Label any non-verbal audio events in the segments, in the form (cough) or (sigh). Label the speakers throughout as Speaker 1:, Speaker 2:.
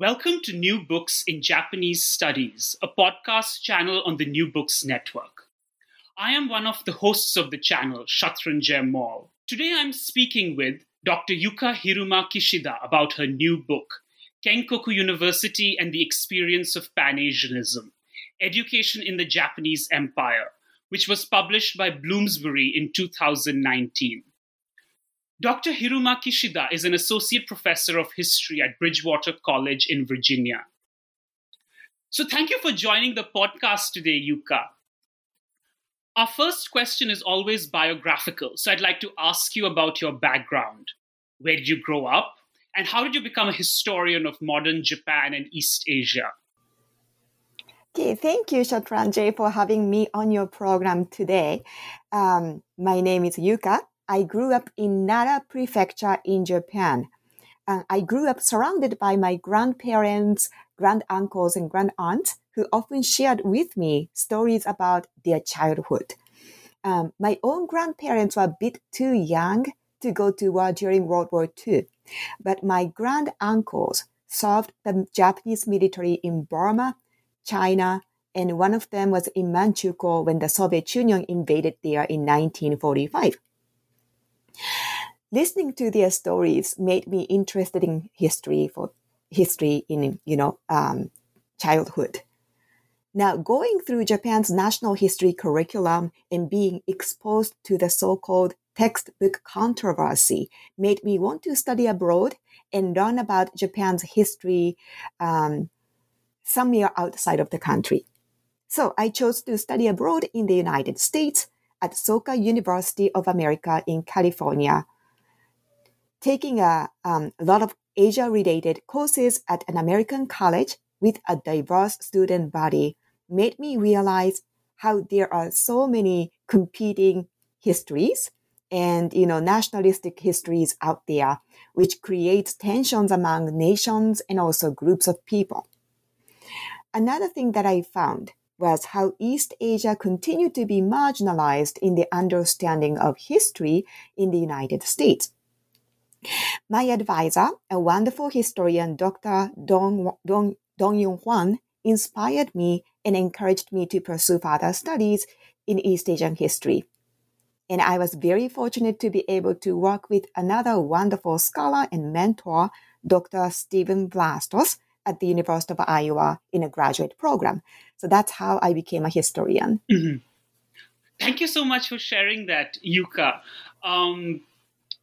Speaker 1: Welcome to New Books in Japanese Studies, a podcast channel on the New Books Network. I am one of the hosts of the channel, Shatranjay Mall. Today I'm speaking with Dr. Yuka Hiruma Kishida about her new book, Kenkoku University and the Experience of Pan-Asianism, Education in the Japanese Empire, which was published by Bloomsbury in 2019. Dr. Hiruma Kishida is an associate professor of history at Bridgewater College in Virginia. So thank you for joining the podcast today, Yuka. Our first question is always biographical, so I'd like to ask you about your background. Where did you grow up? And how did you become a historian of modern Japan and East Asia?
Speaker 2: Okay, thank you, Shatranjay, for having me on your program today. Um, my name is Yuka. I grew up in Nara Prefecture in Japan. I grew up surrounded by my grandparents, grand uncles, and grand aunts who often shared with me stories about their childhood. Um, my own grandparents were a bit too young to go to war during World War II, but my grand uncles served the Japanese military in Burma, China, and one of them was in Manchukuo when the Soviet Union invaded there in 1945. Listening to their stories made me interested in history for history in you know um, childhood. Now, going through Japan's national history curriculum and being exposed to the so-called textbook controversy made me want to study abroad and learn about Japan's history um, somewhere outside of the country. So I chose to study abroad in the United States at Soka University of America in California, taking a, um, lot of Asia related courses at an American college with a diverse student body made me realize how there are so many competing histories and you know nationalistic histories out there which creates tensions among nations and also groups of people. Another thing that i found was how east asia continued to be marginalized in the understanding of history in the united states my advisor, a wonderful historian, Dr. Dong, Dong, Dong Yung Hwan, inspired me and encouraged me to pursue further studies in East Asian history. And I was very fortunate to be able to work with another wonderful scholar and mentor, Dr. Stephen Vlastos, at the University of Iowa in a graduate program. So that's how I became a historian.
Speaker 1: Mm-hmm. Thank you so much for sharing that, Yuka. Um,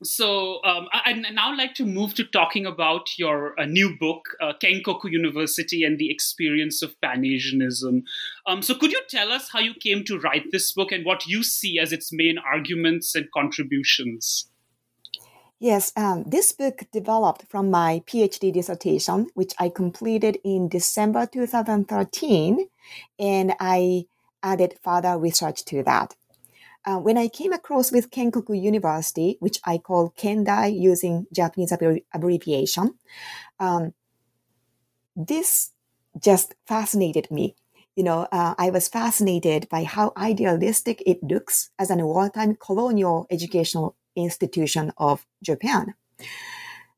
Speaker 1: so um, I, would now like to move to talking about your uh, new book, uh, Kenkoku University and the Experience of Pan-Asianism. Um, so could you tell us how you came to write this book and what you see as its main arguments and contributions?
Speaker 2: Yes, um, this book developed from my PhD dissertation, which I completed in December 2013, and I added further research to that. uh, when I came across with Kenkoku University, which I call Kendai using Japanese abbreviation, um, this just fascinated me. You know, uh, I was fascinated by how idealistic it looks as an wartime colonial educational institution of Japan.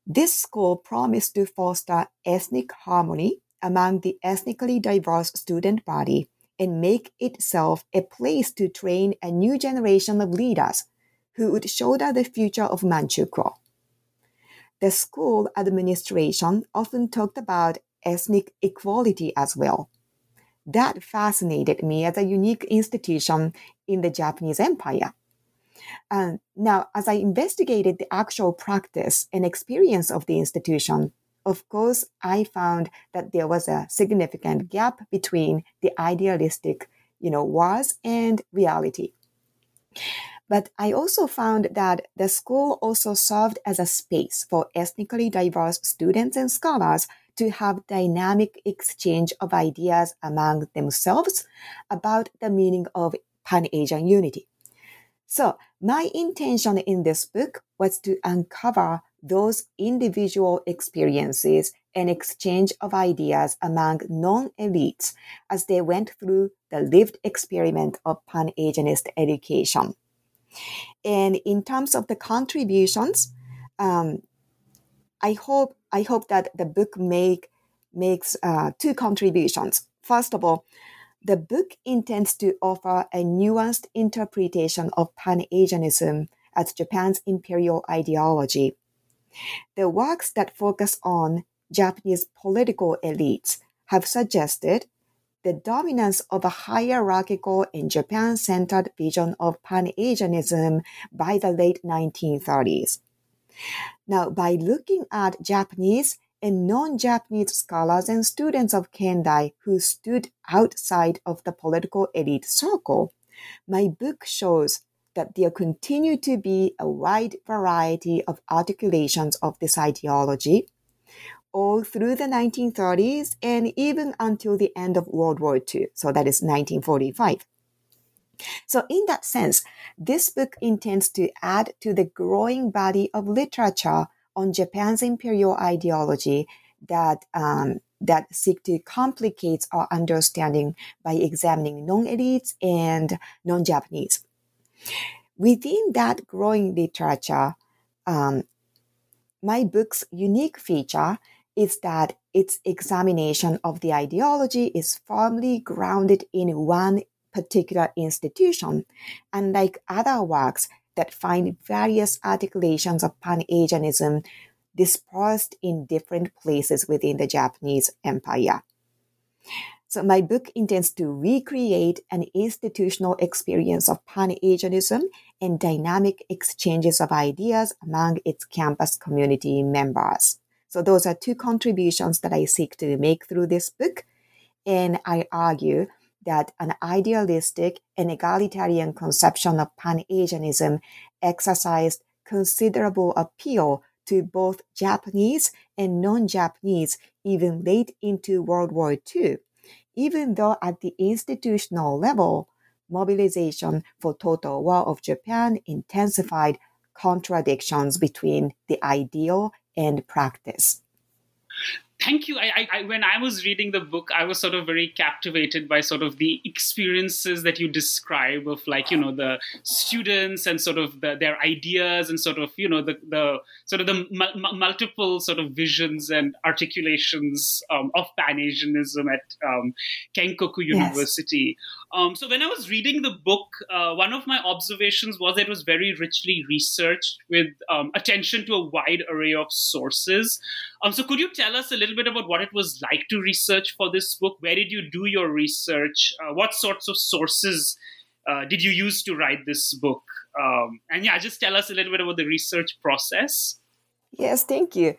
Speaker 2: This school promised to foster ethnic harmony among the ethnically diverse student body and make itself a place to train a new generation of leaders who would shoulder the future of Manchukuo. The school administration often talked about ethnic equality as well. That fascinated me as a unique institution in the Japanese empire. Uh, now, as I investigated the actual practice and experience of the institution, of course, I found that there was a significant gap between the idealistic, you know, was and reality. But I also found that the school also served as a space for ethnically diverse students and scholars to have dynamic exchange of ideas among themselves about the meaning of Pan-Asian unity. So my intention in this book was to uncover those individual experiences and exchange of ideas among non-elites as they went through the lived experiment of Pan-Asianist education. And in terms of the contributions, um, I hope I hope that the book make makes uh, two contributions. First of all, the book intends to offer a nuanced interpretation of Pan-Asianism as Japan's imperial ideology. The works that focus on Japanese political elites have suggested the dominance of a hierarchical and Japan-centered vision of Pan-Asianism by the late 1930s. Now, by looking at Japanese and non-Japanese scholars and students of Kendai who stood outside of the political elite circle, my book shows that there continue to be a wide variety of articulations of this ideology all through the 1930s and even until the end of World War II. So that is 1945. So in that sense, this book intends to add to the growing body of literature on Japan's imperial ideology that um, that seek to complicate our understanding by examining non-elites and non-Japanese. Within that growing literature, um, my book's unique feature is that its examination of the ideology is firmly grounded in one particular institution, unlike other works that find various articulations of Pan-Asianism dispersed in different places within the Japanese empire. So my book intends to recreate an institutional experience of Pan-Asianism and dynamic exchanges of ideas among its campus community members. So those are two contributions that I seek to make through this book. And I argue that an idealistic and egalitarian conception of Pan-Asianism exercised considerable appeal to both Japanese and non-Japanese even late into World War II, even though at the institutional level, mobilization for total war of Japan intensified contradictions between the ideal and practice
Speaker 1: thank you I, I, when i was reading the book i was sort of very captivated by sort of the experiences that you describe of like you know the students and sort of the, their ideas and sort of you know the, the sort of the m- multiple sort of visions and articulations um, of pan-asianism at um, kenkoku university yes. Um, so when I was reading the book, uh, one of my observations was that it was very richly researched with um, attention to a wide array of sources. Um, so could you tell us a little bit about what it was like to research for this book? Where did you do your research? Uh, what sorts of sources uh, did you use to write this book? Um, and yeah, just tell us a little bit about the research process.
Speaker 2: Yes, thank you.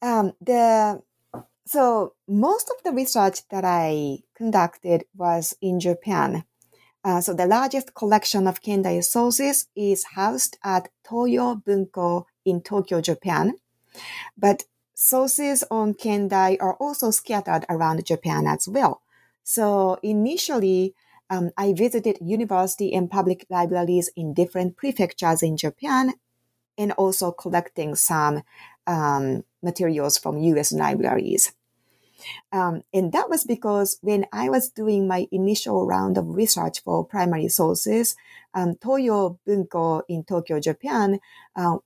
Speaker 2: Um, the so most of the research that I conducted was in Japan. Uh, so the largest collection of Kendai sources is housed at Toyo Bunko in Tokyo, Japan. But sources on Kendai are also scattered around Japan as well. So initially, um, I visited university and public libraries in different prefectures in Japan and also collecting some um, materials from US libraries. Um, and that was because when I was doing my initial round of research for primary sources, um, Toyo Bunko in Tokyo, Japan, uh,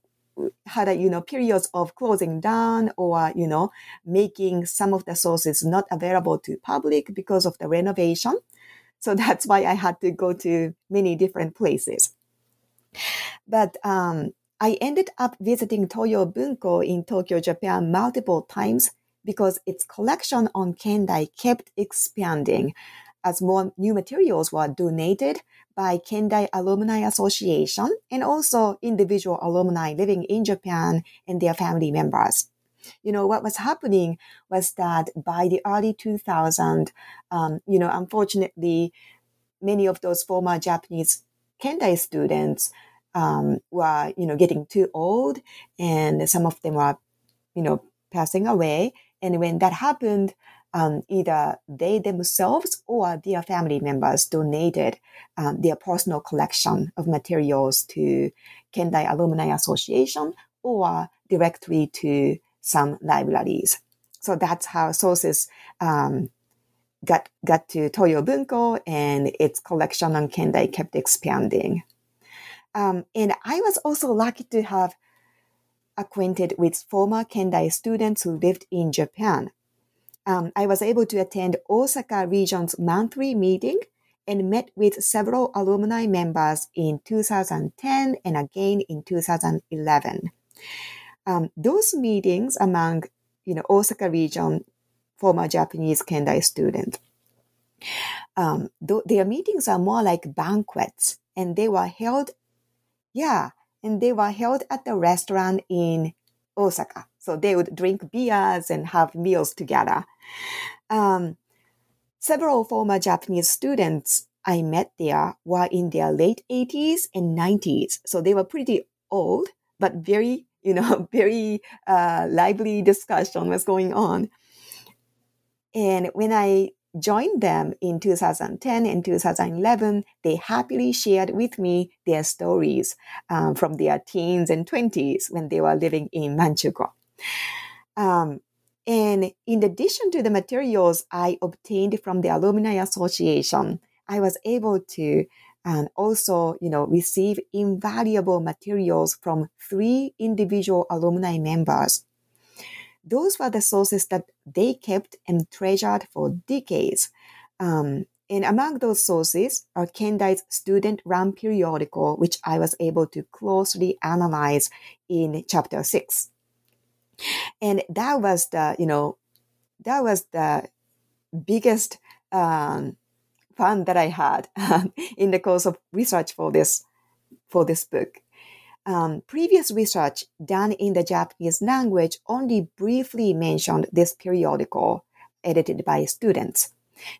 Speaker 2: had a you know periods of closing down or you know making some of the sources not available to public because of the renovation. So (laughs) that's why i had to go to many different places. But um, i ended up visiting toyo bunko in tokyo japan multiple times because its collection on kendai kept expanding as more new materials were donated by Kendai Alumni Association and also individual alumni living in Japan and their family members. You know, what was happening was that by the early 2000s, um, you know, unfortunately, many of those former Japanese Kendai students um, were, you know, getting too old and some of them were, you know, passing away. And when that happened, um, either they themselves or their family members donated um, their personal collection of materials to Kendai Alumni Association or directly to some libraries. So that's how sources um, got got to Toyo Bunko, and its collection on Kendai kept expanding. Um, and I was also lucky to have acquainted with former Kendai students who lived in Japan um, I was able to attend Osaka region's monthly meeting and met with several alumni members in 2010 and again in 2011. Um, those meetings among, you know, Osaka region former Japanese Kendai students, um, th- their meetings are more like banquets, and they were held, yeah, and they were held at the restaurant in Osaka. So they would drink beers and have meals together. Um, several former Japanese students I met there were in their late 80s and 90s. So they were pretty old, but very, you know, (laughs) very uh, lively discussion was going on. And when I joined them in 2010 and 2011, they happily shared with me their stories um, from their teens and 20s when they were living in Manchukuo. Um, and in addition to the materials I obtained from the Alumni Association, I was able to um, also, you know, receive invaluable materials from three individual alumni members. Those were the sources that they kept and treasured for decades. Um, and among those sources are Kendai's student run periodical, which I was able to closely analyze in chapter six. And that was the, you know, that was the biggest um, fun that I had (laughs) in the course of research for this for this book. Um, previous research done in the Japanese language only briefly mentioned this periodical edited by students.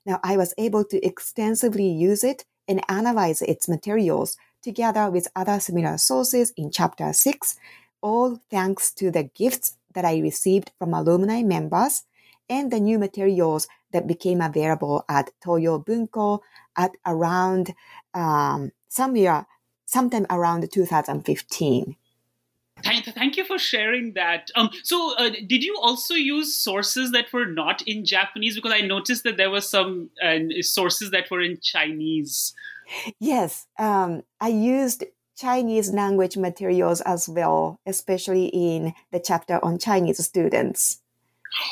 Speaker 2: Now I was able to extensively use it and analyze its materials together with other similar sources in chapter 6, all thanks to the gifts that I received from alumni members and the new materials that became available at Toyo Bunko at around um, somewhere, sometime around 2015.
Speaker 1: Thank, thank you for sharing that. Um, so, uh, did you also use sources that were not in Japanese? Because I noticed that there were some uh, sources that were in Chinese.
Speaker 2: Yes, um, I used Chinese language materials as well, especially in the chapter on Chinese students.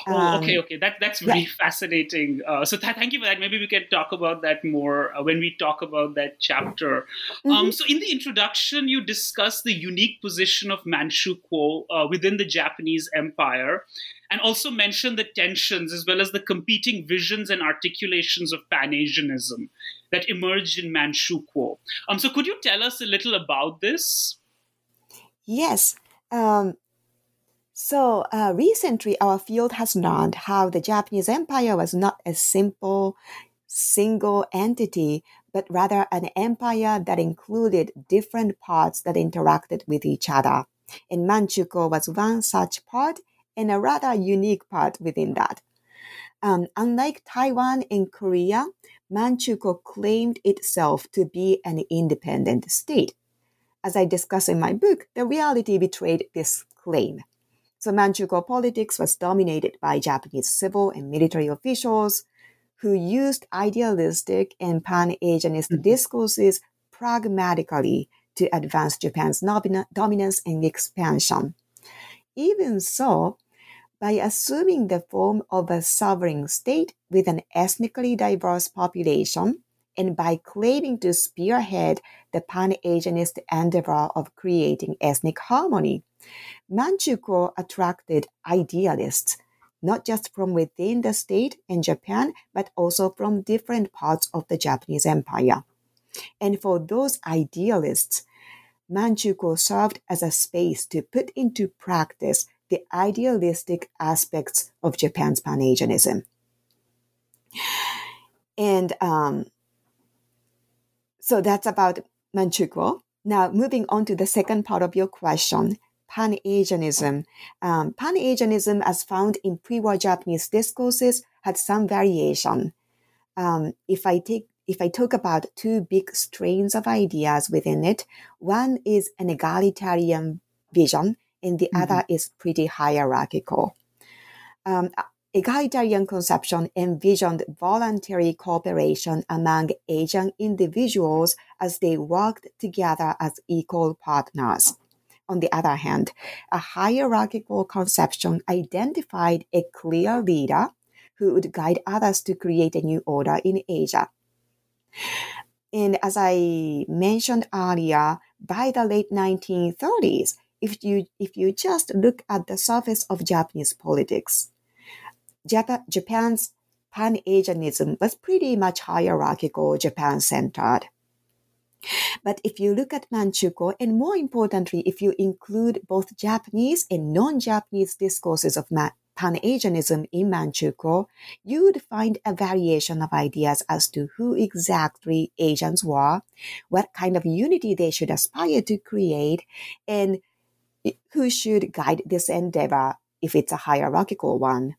Speaker 1: Oh, um, okay, okay. That that's really yeah. fascinating. Uh, so th- thank you for that. Maybe we can talk about that more uh, when we talk about that chapter. Um, mm-hmm. Um, so in the introduction, you discuss the unique position of Manchukuo uh, within the Japanese Empire, and also mention the tensions as well as the competing visions and articulations of Pan Asianism that emerged in Manchukuo. Um, so could you tell us a little about this?
Speaker 2: Yes. Um, so uh, recently, our field has learned how the Japanese Empire was not a simple single entity, but rather an empire that included different parts that interacted with each other. And Manchukuo was one such part and a rather unique part within that. Um, unlike Taiwan and Korea, Manchukuo claimed itself to be an independent state. As I discuss in my book, the reality betrayed this claim. So Manchukuo politics was dominated by Japanese civil and military officials who used idealistic and pan-Asianist mm-hmm. discourses pragmatically to advance Japan's dominance and expansion. Even so, by assuming the form of a sovereign state with an ethnically diverse population, and by claiming to spearhead the pan-Asianist endeavor of creating ethnic harmony, Manchukuo attracted idealists, not just from within the state and Japan, but also from different parts of the Japanese empire. And for those idealists, Manchukuo served as a space to put into practice the idealistic aspects of Japan's Pan-Asianism. And um, so that's about Manchukuo. Now, moving on to the second part of your question, Pan-Asianism. Um, Pan-Asianism, as found in pre-war Japanese discourses, had some variation. Um, if I take if I talk about two big strains of ideas within it, one is an egalitarian vision, and the mm-hmm. other is pretty hierarchical. Um, egalitarian conception envisioned voluntary cooperation among Asian individuals as they worked together as equal partners. On the other hand, a hierarchical conception identified a clear leader who would guide others to create a new order in Asia. And as I mentioned earlier, by the late 1930s, if you, if you just look at the surface of Japanese politics, Jap- Japan's Pan-Asianism was pretty much hierarchical, Japan-centered. But if you look at Manchukuo, and more importantly, if you include both Japanese and non-Japanese discourses of Pan-Asianism in Manchukuo, you would find a variation of ideas as to who exactly Asians were, what kind of unity they should aspire to create, and who should guide this endeavor if it's a hierarchical one.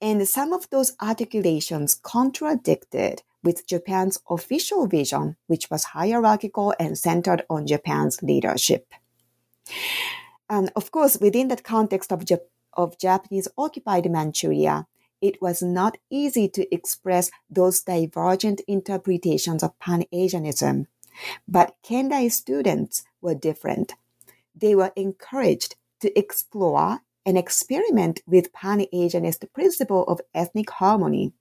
Speaker 2: And some of those articulations contradicted with Japan's official vision, which was hierarchical and centered on Japan's leadership. And of course, within that context of, Jap- of Japanese occupied Manchuria, it was not easy to express those divergent interpretations of Pan Asianism. But Kendai students were different. They were encouraged to explore and experiment with Pan Asianist principle of ethnic harmony.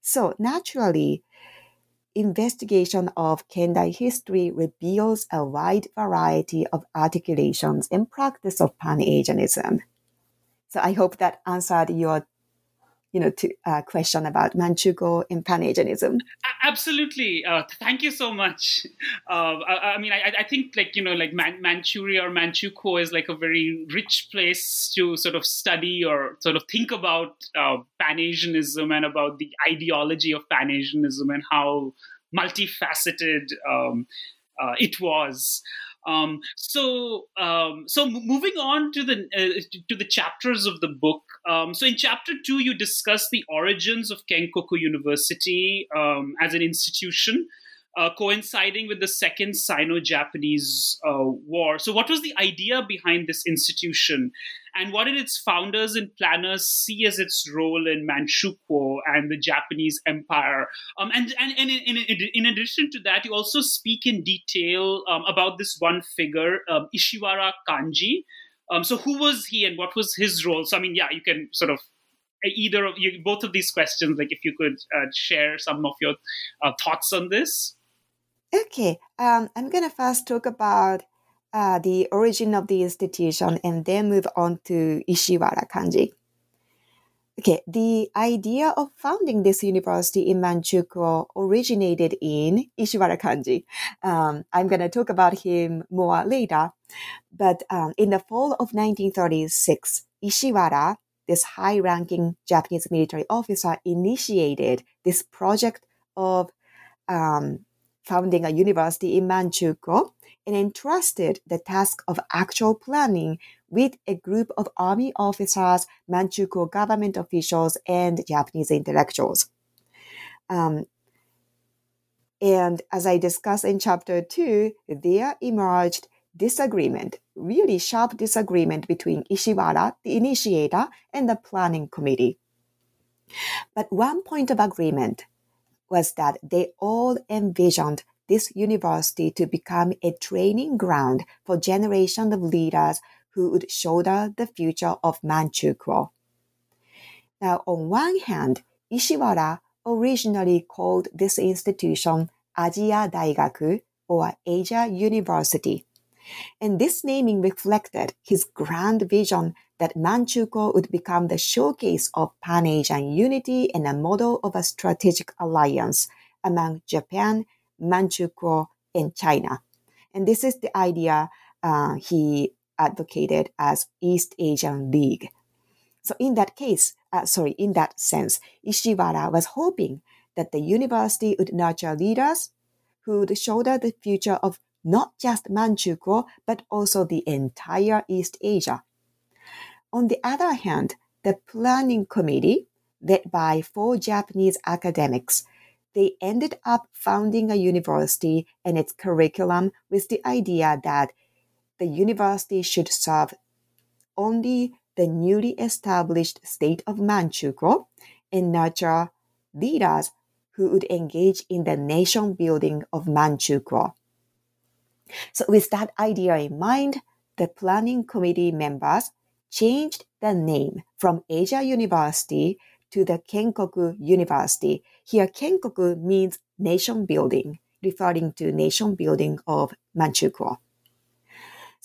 Speaker 2: So naturally, investigation of Kendai history reveals a wide variety of articulations and practice of Pan-Asianism. So I hope that answered your you know, to uh, question about Manchukuo and Pan-Asianism.
Speaker 1: Absolutely. Uh, thank you so much. Uh, I, I, mean, I, I, think like, you know, like Man- Manchuria or Manchukuo is like a very rich place to sort of study or sort of think about uh, Pan-Asianism and about the ideology of Pan-Asianism and how multifaceted um, uh, it was. Um, so, um, so moving on to the uh, to the chapters of the book. Um, so, in chapter two, you discuss the origins of Kenkoku University um, as an institution, uh, coinciding with the Second Sino-Japanese uh, War. So, what was the idea behind this institution, and what did its founders and planners see as its role in Manchukuo and the Japanese Empire? Um, and and, and in, in, in, addition to that, you also speak in detail um, about this one figure, um, Ishiwara Kanji. Um, so, who was he, and what was his role? So, I mean, yeah, you can sort of either of you, both of these questions, like if you could uh, share some of your uh, thoughts on this.
Speaker 2: Okay, um, I'm to first talk about uh, the origin of the institution and then move on to Ishiwara Kanji. Okay, the idea of founding this university in Manchukuo originated in Ishiwara Kanji. Um, I'm going to talk about him more later, but um, in the fall of 1936, Ishiwara, this high-ranking Japanese military officer, initiated this project of um, founding a university in Manchukuo and entrusted the task of actual planning with a group of army officers, Manchukuo government officials, and Japanese intellectuals. Um, and as I discussed in chapter two, there emerged disagreement, really sharp disagreement between Ishiwara, the initiator, and the planning committee. But one point of agreement was that they all envisioned this university to become a training ground for generations of leaders who would shoulder the future of Manchukuo. Now, on one hand, Ishiwara originally called this institution Asia Daigaku or Asia University. And this naming reflected his grand vision that Manchukuo would become the showcase of Pan-Asian unity and a model of a strategic alliance among Japan, Manchukuo, and China. And this is the idea uh, he advocated as East Asian League. So in that case, uh, sorry, in that sense, Ishiwara was hoping that the university would nurture leaders who would shoulder the future of not just Manchukuo, but also the entire East Asia. On the other hand, the planning committee, led by four Japanese academics, they ended up founding a university and its curriculum with the idea that the university should serve only the newly established state of Manchukuo and nurture leaders who would engage in the nation building of Manchukuo. So with that idea in mind, the planning committee members changed the name from Asia University to the Kenkoku University. Here, Kenkoku means nation building, referring to nation building of Manchukuo.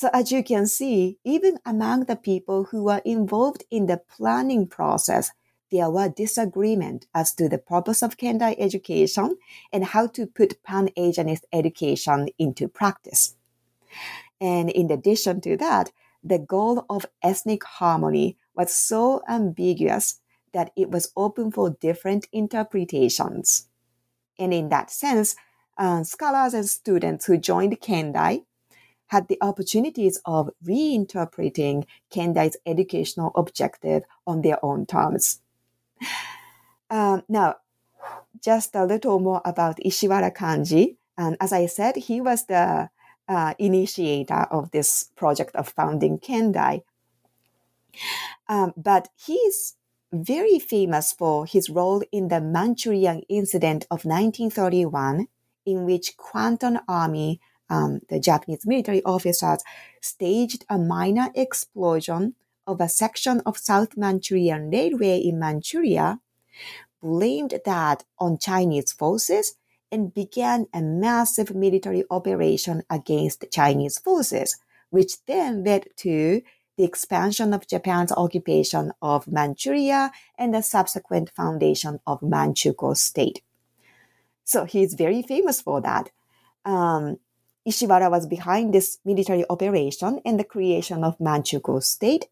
Speaker 2: So as you can see, even among the people who were involved in the planning process, there were disagreement as to the purpose of Kendai education and how to put Pan-Asianist education into practice. And in addition to that, the goal of ethnic harmony was so ambiguous that it was open for different interpretations. And in that sense, uh, scholars and students who joined Kendai had the opportunities of reinterpreting Kendai's educational objective on their own terms. Um, now, just a little more about Ishiwara Kanji. And as I said, he was the uh, initiator of this project of founding Kendai. Um, but he's very famous for his role in the Manchurian incident of 1931, in which Kwantung Army um, the Japanese military officers staged a minor explosion of a section of South Manchurian Railway in Manchuria, blamed that on Chinese forces, and began a massive military operation against Chinese forces, which then led to the expansion of Japan's occupation of Manchuria and the subsequent foundation of Manchukuo state. So he's very famous for that. Um, Ishiwara was behind this military operation and the creation of Manchukuo state.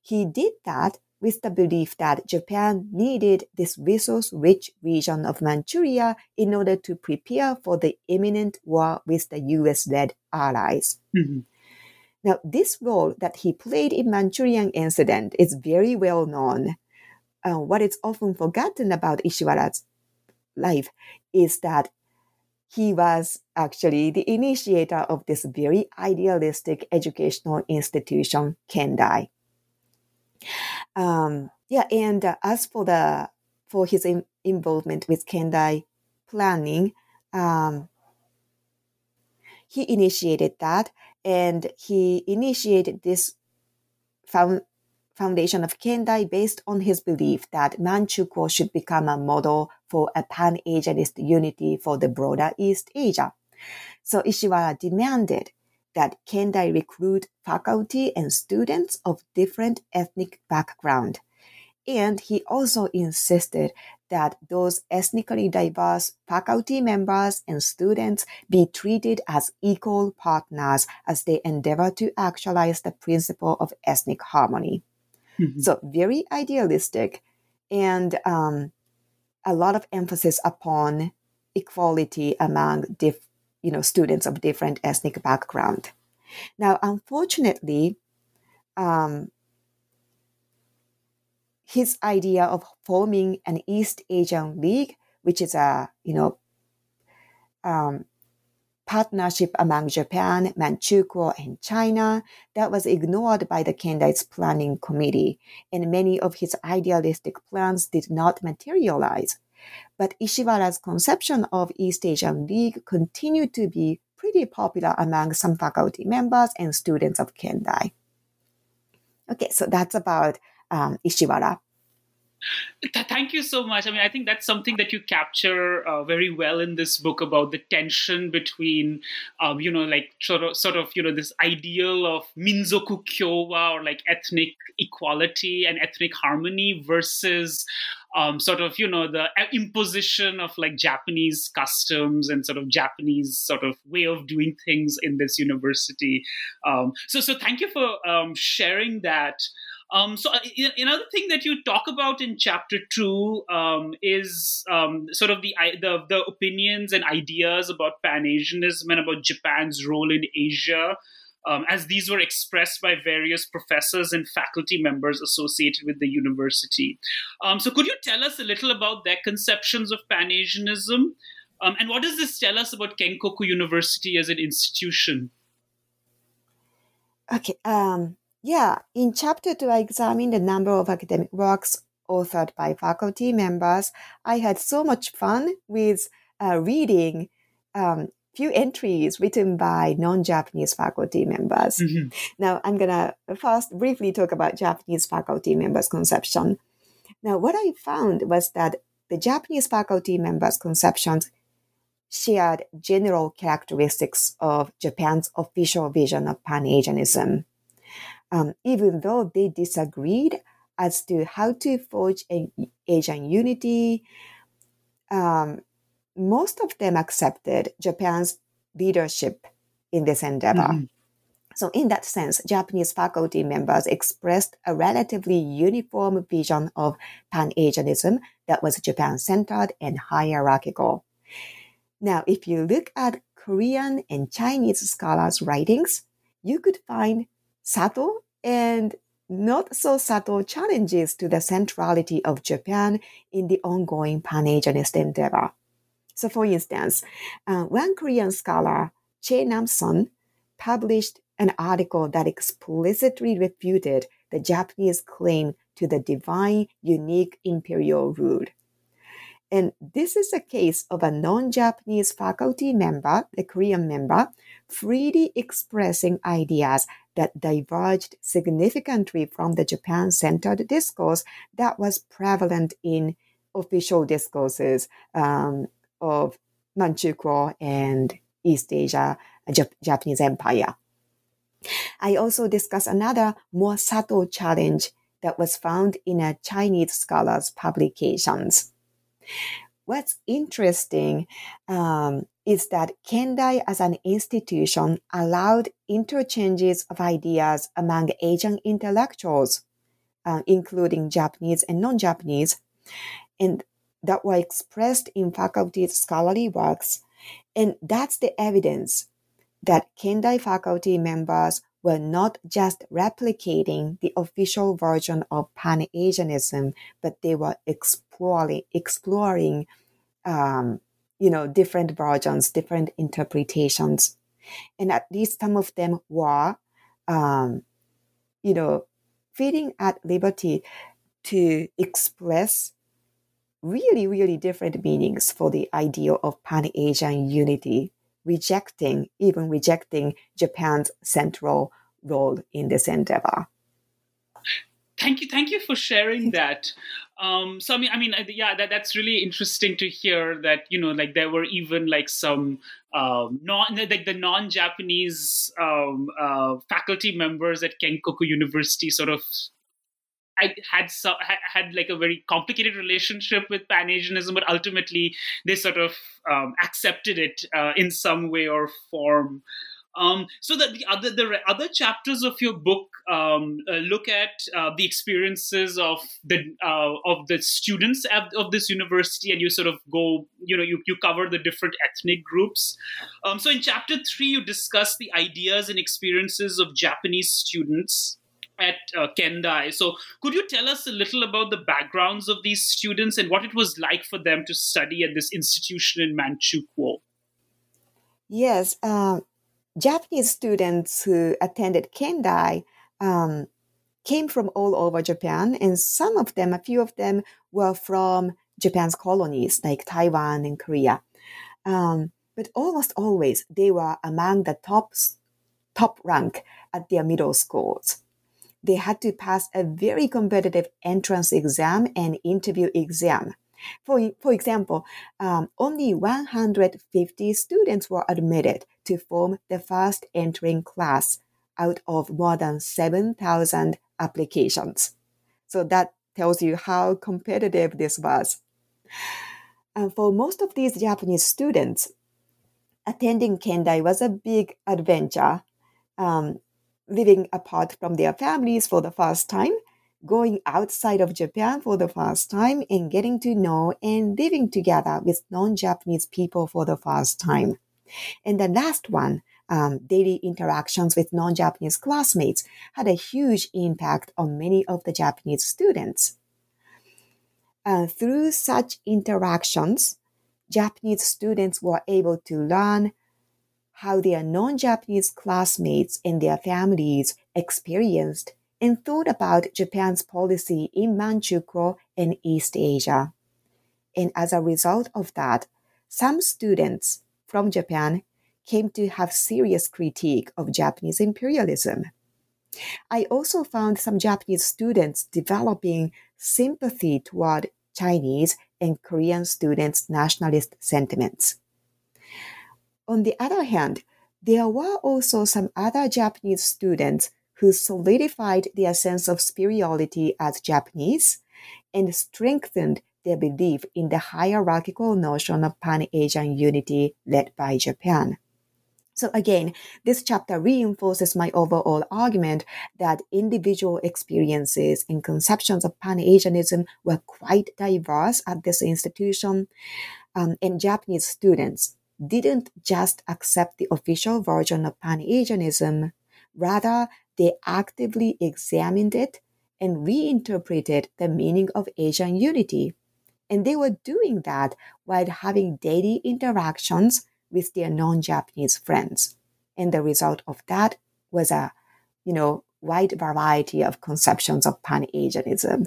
Speaker 2: He did that with the belief that Japan needed this resource-rich region of Manchuria in order to prepare for the imminent war with the US-led allies. Mm-hmm. Now, this role that he played in Manchurian incident is very well known. Uh, what is often forgotten about Ishiwara's life is that he was actually the initiator of this very idealistic educational institution, Kendai. Um, yeah, and uh, as for the for his in, involvement with Kendai planning, um, he initiated that, and he initiated this found, foundation of Kendai based on his belief that Manchukuo should become a model for a pan-Asianist unity for the broader East Asia. So Ishiwara demanded that Kendai recruit faculty and students of different ethnic background. And he also insisted that those ethnically diverse faculty members and students be treated as equal partners as they endeavor to actualize the principle of ethnic harmony. Mm-hmm. So very idealistic and um, a lot of emphasis upon equality among diff, you know, students of different ethnic background. Now, unfortunately, um, his idea of forming an East Asian League, which is a you know um, partnership among Japan, Manchukuo, and China that was ignored by the Kendai's planning committee, and many of his idealistic plans did not materialize. But Ishiwara's conception of East Asian League continued to be pretty popular among some faculty members and students of Kendai. Okay, so that's about um, Ishiwara.
Speaker 1: Thank you so much. I mean, I think that's something that you capture uh, very well in this book about the tension between, um, you know, like sort of, sort of, you know, this ideal of minzoku kyowa or like ethnic equality and ethnic harmony versus um, sort of, you know, the imposition of like Japanese customs and sort of Japanese sort of way of doing things in this university. Um, so, so thank you for um, sharing that. Um, so uh, another thing that you talk about in chapter two um, is um, sort of the, the, the opinions and ideas about Pan Asianism and about Japan's role in Asia. Um, as these were expressed by various professors and faculty members associated with the university. Um, so, could you tell us a little about their conceptions of Pan Asianism? Um, and what does this tell us about Kenkoku University as an institution?
Speaker 2: Okay. Um, yeah, in chapter two, I examined the number of academic works authored by faculty members. I had so much fun with uh, reading um, few entries written by non-Japanese faculty members. Mm-hmm. Now, I'm gonna first briefly talk about Japanese faculty members' conception. Now, what I found was that the Japanese faculty members' conceptions shared general characteristics of Japan's official vision of Pan-Asianism um, even though they disagreed as to how to forge an Asian unity, um, most of them accepted Japan's leadership in this endeavor. Mm-hmm. So, in that sense, Japanese faculty members expressed a relatively uniform vision of Pan Asianism that was Japan centered and hierarchical. Now, if you look at Korean and Chinese scholars' writings, you could find subtle and not so subtle challenges to the centrality of Japan in the ongoing Pan-Asianist endeavor. So, for instance, uh, one Korean scholar, Che Nam-son, published an article that explicitly refuted the Japanese claim to the divine, unique imperial rule. And this is a case of a non Japanese faculty member, a Korean member, freely expressing ideas that diverged significantly from the Japan centered discourse that was prevalent in official discourses um, of Manchukuo and East Asia, Jap- Japanese Empire. I also discuss another more subtle challenge that was found in a Chinese scholar's publications. What's interesting um, is that Kendai as an institution allowed interchanges of ideas among Asian intellectuals, uh, including Japanese and non-Japanese, and that were expressed in faculty's scholarly works. And that's the evidence that Kendai faculty members were not just replicating the official version of Pan-Asianism, but they were exploring, exploring um, you know, different versions, different interpretations. And at least some of them were, um, you know, feeling at liberty to express really, really different meanings for the ideal of Pan Asian unity, rejecting, even rejecting Japan's central role in this endeavor.
Speaker 1: Thank you, thank you for sharing that. Um, so I mean, I mean, yeah, that, that's really interesting to hear that you know, like there were even like some um, non like the non-Japanese um, uh, faculty members at Kenkoku University sort of I had so, had like a very complicated relationship with Pan Asianism, but ultimately they sort of um, accepted it uh, in some way or form. Um, so that the other the other chapters of your book um, uh, look at uh, the experiences of the uh, of the students at, of this university, and you sort of go, you know, you, you cover the different ethnic groups. Um, so in chapter three, you discuss the ideas and experiences of Japanese students at uh, Kendai. So, could you tell us a little about the backgrounds of these students and what it was like for them to study at this institution in Manchukuo?
Speaker 2: Yes, uh, Japanese students who attended Kendai um, came from all over Japan, and some of them, a few of them, were from Japan's colonies like Taiwan and Korea. Um, but almost always they were among the top top rank at their middle schools. They had to pass a very competitive entrance exam and interview exam. For, for example, um, only 150 students were admitted to form the first entering class out of more than 7,000 applications. So that tells you how competitive this was. And for most of these Japanese students, attending Kendai was a big adventure. Um, living apart from their families for the first time, going outside of Japan for the first time, and getting to know and living together with non Japanese people for the first time. And the last one, um, daily interactions with non Japanese classmates, had a huge impact on many of the Japanese students. Uh, through such interactions, Japanese students were able to learn how their non Japanese classmates and their families experienced and thought about Japan's policy in Manchukuo and East Asia. And as a result of that, some students from Japan came to have serious critique of Japanese imperialism. I also found some Japanese students developing sympathy toward Chinese and Korean students' nationalist sentiments. On the other hand, there were also some other Japanese students who solidified their sense of superiority as Japanese and strengthened their belief in the hierarchical notion of Pan Asian unity led by Japan. So again, this chapter reinforces my overall argument that individual experiences and conceptions of Pan-Asianism were quite diverse at this institution, um, and Japanese students didn't just accept the official version of Pan-Asianism, rather they actively examined it and reinterpreted the meaning of Asian unity. And they were doing that while having daily interactions with their non-Japanese friends. And the result of that was a, you know, wide variety of conceptions of Pan-Asianism.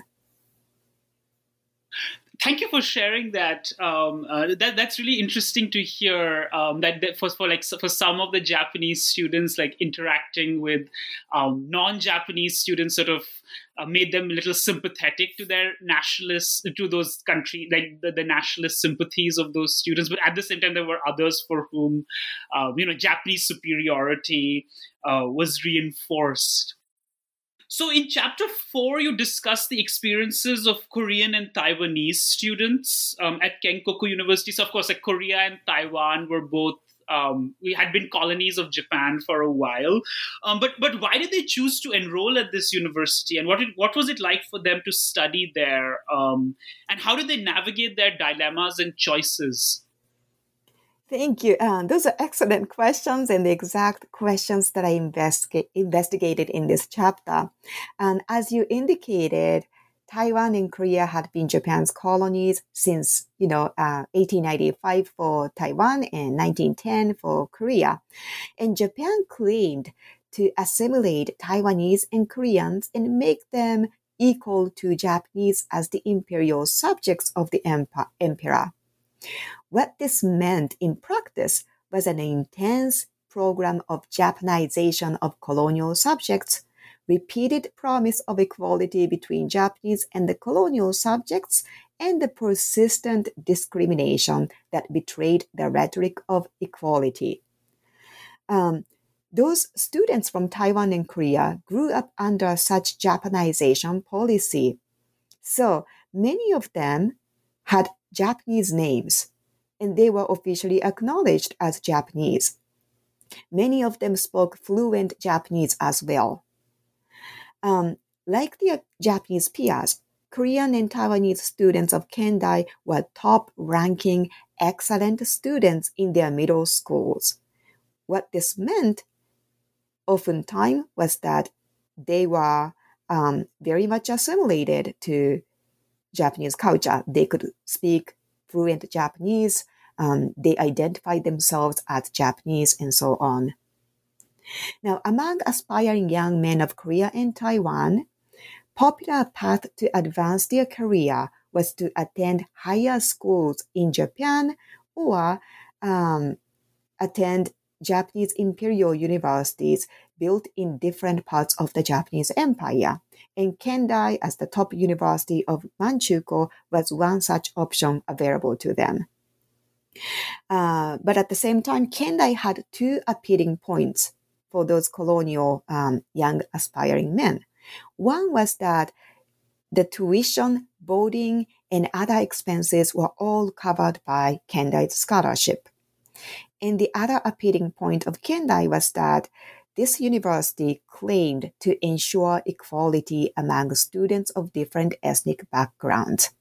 Speaker 1: Thank you for sharing that. Um, uh, that that's really interesting to hear. Um, that, that for, for like for some of the Japanese students, like interacting with um, non-Japanese students, sort of uh, made them a little sympathetic to their nationalists, to those country, like the, the, nationalist sympathies of those students. But at the same time, there were others for whom, uh, you know, Japanese superiority uh, was reinforced. So, in chapter four, you discuss the experiences of Korean and Taiwanese students um, at Kenkoku University. So, of course, like Korea and Taiwan were both um, we had been colonies of Japan for a while. Um, but but why did they choose to enroll at this university, and what it, what was it like for them to study there, um, and how did they navigate their dilemmas and choices?
Speaker 2: Thank you. Uh, those are excellent questions and the exact questions that I investigate, investigated in this chapter. And as you indicated, Taiwan and Korea had been Japan's colonies since, you know, uh, 1895 for Taiwan and 1910 for Korea. And Japan claimed to assimilate Taiwanese and Koreans and make them equal to Japanese as the imperial subjects of the emperor. What this meant in practice was an intense program of Japanization of colonial subjects repeated promise of equality between Japanese and the colonial subjects, and the persistent discrimination that betrayed the rhetoric of equality. Um, those students from Taiwan and Korea grew up under such Japanization policy. So many of them had Japanese names, and they were officially acknowledged as Japanese. Many of them spoke fluent Japanese as well. Um, like their Japanese peers, Korean and Taiwanese students of Kendai were top ranking excellent students in their middle schools. What this meant oftentimes was that they were um, very much assimilated to Japanese culture. They could speak fluent Japanese. Um, they identified themselves as Japanese and so on. Now, among aspiring young men of Korea and Taiwan, popular path to advance their career was to attend higher schools in Japan or um, attend Japanese imperial universities built in different parts of the Japanese empire. And Kendai, as the top university of Manchukuo, was one such option available to them. Uh, but at the same time, Kendai had two appealing points for those colonial um, young aspiring men. One was that the tuition, boarding, and other expenses were all covered by Kendai's scholarship. And the other appealing point of Kendai was that this university claimed to ensure equality among students of different ethnic backgrounds.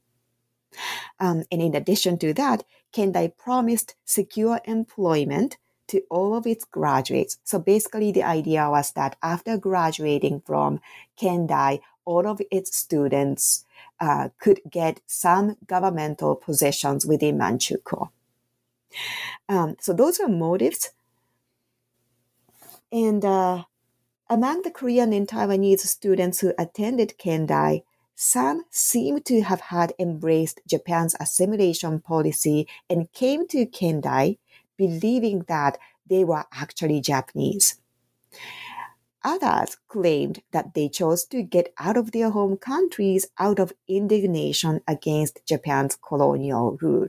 Speaker 2: Um, and in addition to that, Kendai promised secure employment to all of its graduates. So basically, the idea was that after graduating from Kendai, all of its students uh, could get some governmental positions within Manchukuo. Um, so those are motives. And uh, among the Korean and Taiwanese students who attended Kendai, some seem to have had embraced Japan's assimilation policy and came to Kendai believing that they were actually Japanese. Others claimed that they chose to get out of their home countries out of indignation against Japan's colonial rule.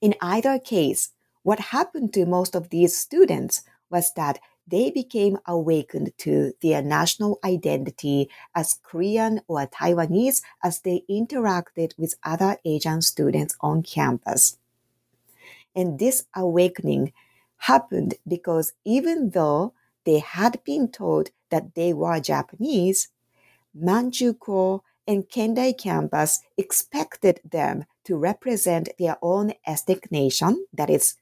Speaker 2: In either case, what happened to most of these students was that they became awakened to their national identity as Korean or Taiwanese as they interacted with other Asian students on campus. And this awakening happened because even though they had been told that they were Japanese, Manchukuo and Kendai campus expected them to represent their own ethnic nation, that is,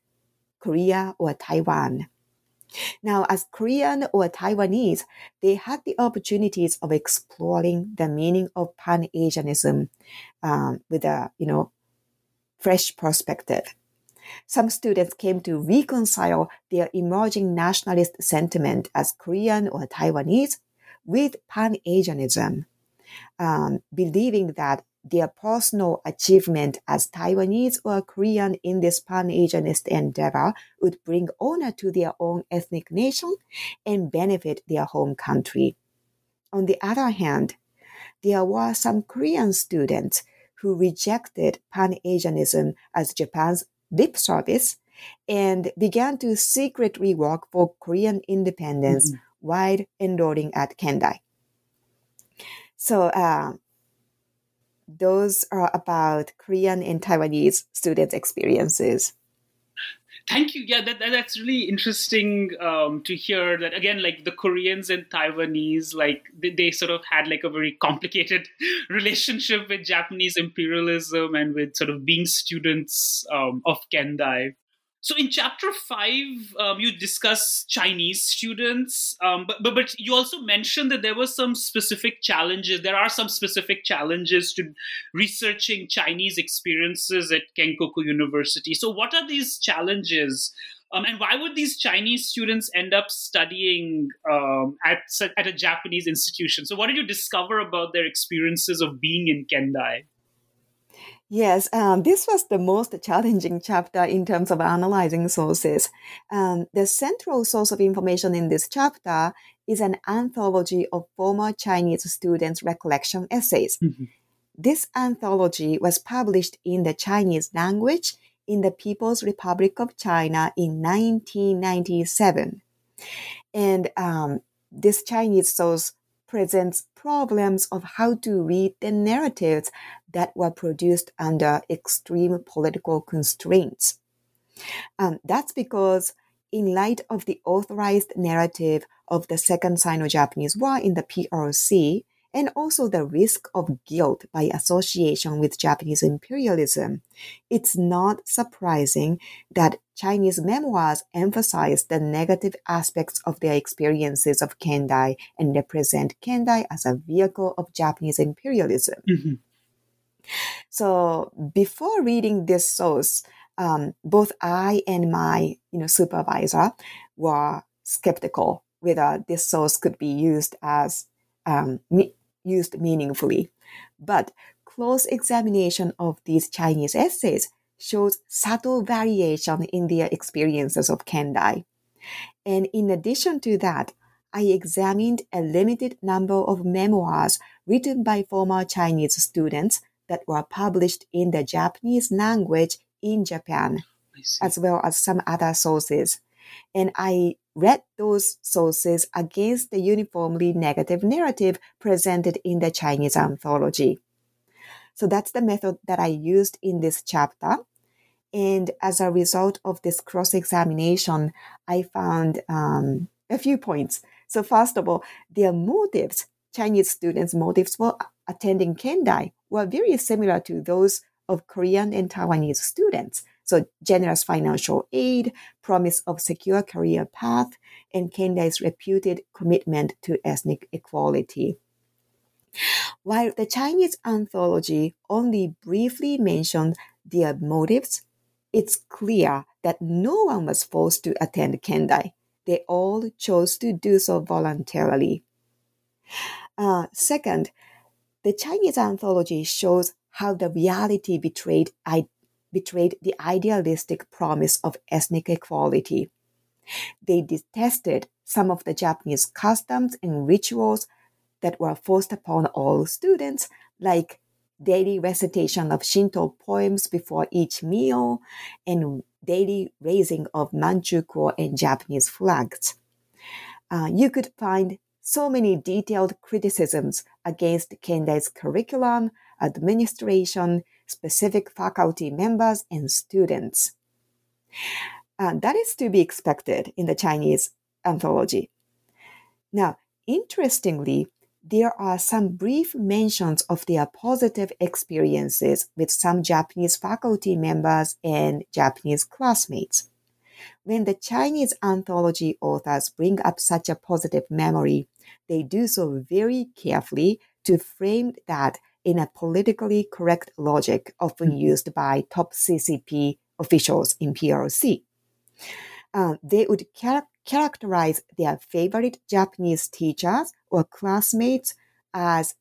Speaker 2: Korea or Taiwan. Now, as Korean or Taiwanese, they had the opportunities of exploring the meaning of Pan Asianism um, with a you know fresh perspective. Some students came to reconcile their emerging nationalist sentiment as Korean or Taiwanese with Pan Asianism, um, believing that their personal achievement as Taiwanese or Korean in this Pan Asianist endeavor would bring honor to their own ethnic nation and benefit their home country. On the other hand, there were some Korean students who rejected Pan Asianism as Japan's lip service and began to secretly work for Korean independence mm-hmm. while enrolling at Kendai. So, uh, those are about Korean and Taiwanese students' experiences.
Speaker 1: Thank you. Yeah, that, that that's really interesting um, to hear. That again, like the Koreans and Taiwanese, like they, they sort of had like a very complicated (laughs) relationship with Japanese imperialism and with sort of being students um, of Kendai. So in chapter five, um, you discuss Chinese students, um, but, but but you also mentioned that there were some specific challenges. There are some specific challenges to researching Chinese experiences at Kenkoku University. So what are these challenges? Um, and why would these Chinese students end up studying um, at at a Japanese institution? So, what did you discover about their experiences of being in Kendai?
Speaker 2: Yes, um, this was the most challenging chapter in terms of analyzing sources. Um, the central source of information in this chapter is an anthology of former Chinese students' recollection essays. Mm-hmm. This anthology was published in the Chinese language in the People's Republic of China in 1997. And um, this Chinese source presents problems of how to read the narratives that were produced under extreme political constraints. Um, that's because, in light of the authorized narrative of the Second Sino Japanese War in the PRC and also the risk of guilt by association with Japanese imperialism, it's not surprising that Chinese memoirs emphasize the negative aspects of their experiences of Kendai and represent Kendai as a vehicle of Japanese imperialism.
Speaker 1: Mm-hmm.
Speaker 2: So before reading this source, um, both I and my you know supervisor were skeptical whether this source could be used as um, me- used meaningfully. But close examination of these Chinese essays shows subtle variation in their experiences of Kendai. And in addition to that, I examined a limited number of memoirs written by former Chinese students that were published in the Japanese language in Japan, as well as some other sources. And I read those sources against the uniformly negative narrative presented in the Chinese anthology. So that's the method that I used in this chapter. And as a result of this cross examination, I found um, a few points. So, first of all, their motives, Chinese students' motives for attending Kendai, were very similar to those of Korean and Taiwanese students. So generous financial aid, promise of secure career path, and Kendai's reputed commitment to ethnic equality. While the Chinese anthology only briefly mentioned their motives, it's clear that no one was forced to attend Kendai. They all chose to do so voluntarily. Uh, second, the Chinese anthology shows how the reality betrayed betrayed the idealistic promise of ethnic equality. They detested some of the Japanese customs and rituals that were forced upon all students, like daily recitation of Shinto poems before each meal and daily raising of Manchukuo and Japanese flags. Uh, you could find so many detailed criticisms against Kendai's curriculum, administration, specific faculty members and students. Uh, that is to be expected in the Chinese anthology. Now, interestingly, there are some brief mentions of their positive experiences with some Japanese faculty members and Japanese classmates. When the Chinese anthology authors bring up such a positive memory, they do so very carefully to frame that in a politically correct logic often mm. used by top CCP officials in PRC. Uh, they would char- characterize their favorite Japanese teachers or classmates as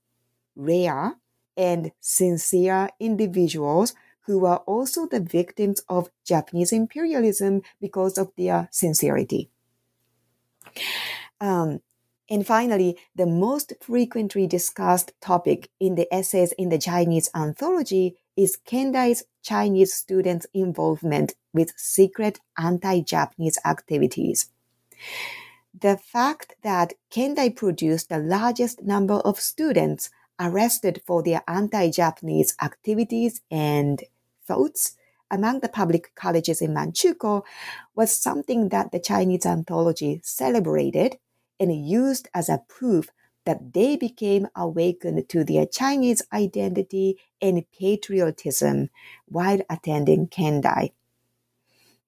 Speaker 2: rare and sincere individuals who were also the victims of Japanese imperialism because of their sincerity. Um, and finally, the most frequently discussed topic in the essays in the Chinese anthology is Kendai's Chinese students' involvement with secret anti-Japanese activities. The fact that Kendai produced the largest number of students arrested for their anti-Japanese activities and thoughts among the public colleges in Manchukuo was something that the Chinese anthology celebrated and used as a proof that they became awakened to their Chinese identity and patriotism while attending Kendai.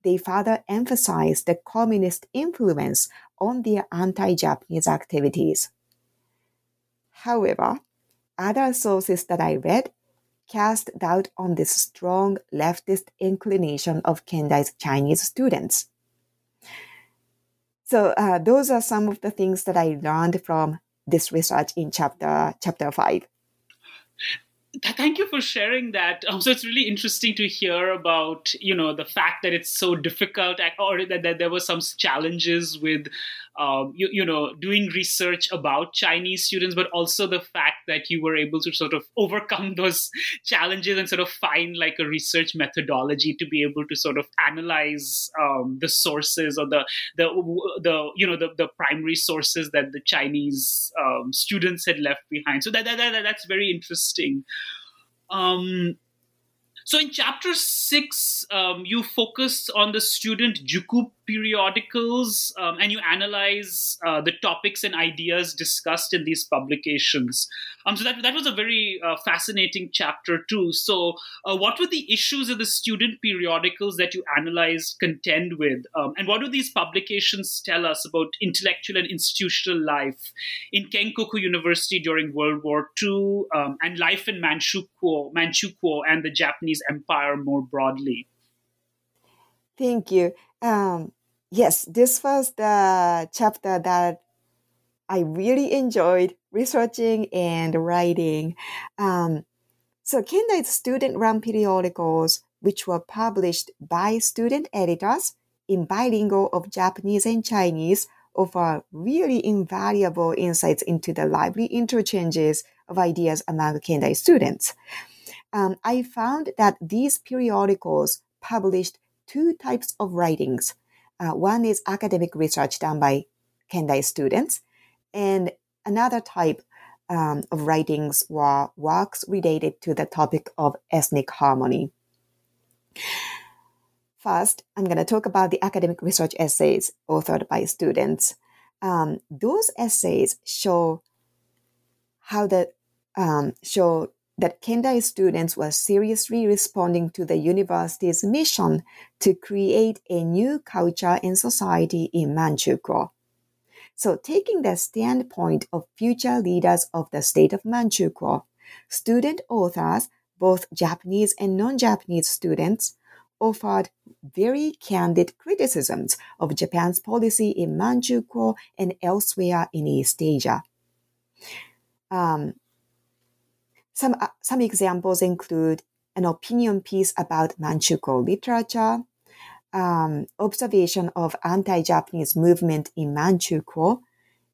Speaker 2: They further emphasized the communist influence on their anti Japanese activities. However, other sources that I read cast doubt on this strong leftist inclination of Kendai's Chinese students. So uh, those are some of the things that I learned from this research in chapter chapter five.
Speaker 1: Thank you for sharing that. Um, so it's really interesting to hear about you know the fact that it's so difficult or that, that there were some challenges with um, you, you know doing research about chinese students but also the fact that you were able to sort of overcome (laughs) those challenges and sort of find like a research methodology to be able to sort of analyze um, the sources or the the the you know the, the primary sources that the chinese um, students had left behind. So that, that, that that's very interesting. Um, so in chapter six, um, you focus on the student Juku periodicals um, and you analyze uh, the topics and ideas discussed in these publications. Um, so that that was a very uh, fascinating chapter too. So, uh, what were the issues of the student periodicals that you analyzed contend with, um, and what do these publications tell us about intellectual and institutional life in Kenkoku University during World War II um, and life in Manchukuo, Manchukuo, and the Japanese Empire more broadly?
Speaker 2: Thank you. Um, yes, this was the chapter that I really enjoyed researching and writing. Um, so Kendai's student-run periodicals, which were published by student editors in bilingual of Japanese and Chinese, offer really invaluable insights into the lively interchanges of ideas among Kendai students. Um, I found that these periodicals published two types of writings. Uh, one is academic research done by Kendai students, and another type um, of writings were works related to the topic of ethnic harmony. First, I'm going to talk about the academic research essays authored by students. Um, those essays show how the um, show that Kendai students were seriously responding to the university's mission to create a new culture and society in Manchukuo. So, taking the standpoint of future leaders of the state of Manchukuo, student authors, both Japanese and non-Japanese students, offered very candid criticisms of Japan's policy in Manchukuo and elsewhere in East Asia. Um, some, uh, some examples include an opinion piece about Manchukuo literature, um, observation of anti-Japanese movement in Manchukuo,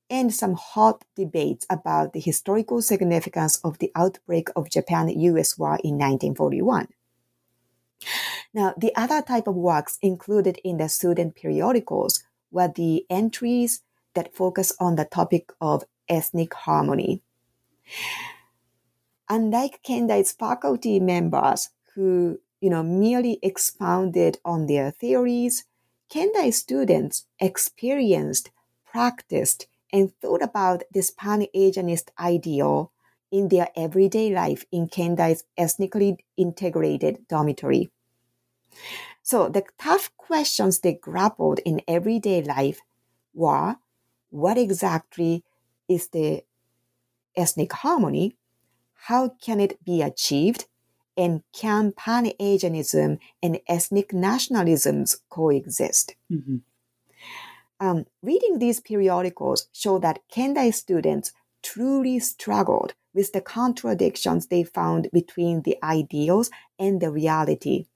Speaker 2: and some hot debates about the historical significance of the outbreak of Japan-US War in 1941. Now, the other type of works included in the student periodicals were the entries that focus on the topic of ethnic harmony. Unlike Kendai's faculty members who, you know, merely expounded on their theories, Kendai students experienced, practiced, and thought about this Pan-Asianist ideal in their everyday life in Kendai's ethnically integrated dormitory. So the tough questions they grappled in everyday life were what exactly is the ethnic harmony? How can it be achieved? And can Pan Asianism and ethnic nationalisms coexist? Mm-hmm. Um, reading these periodicals show that Kendai students truly struggled with the contradictions they found between the ideals and the reality.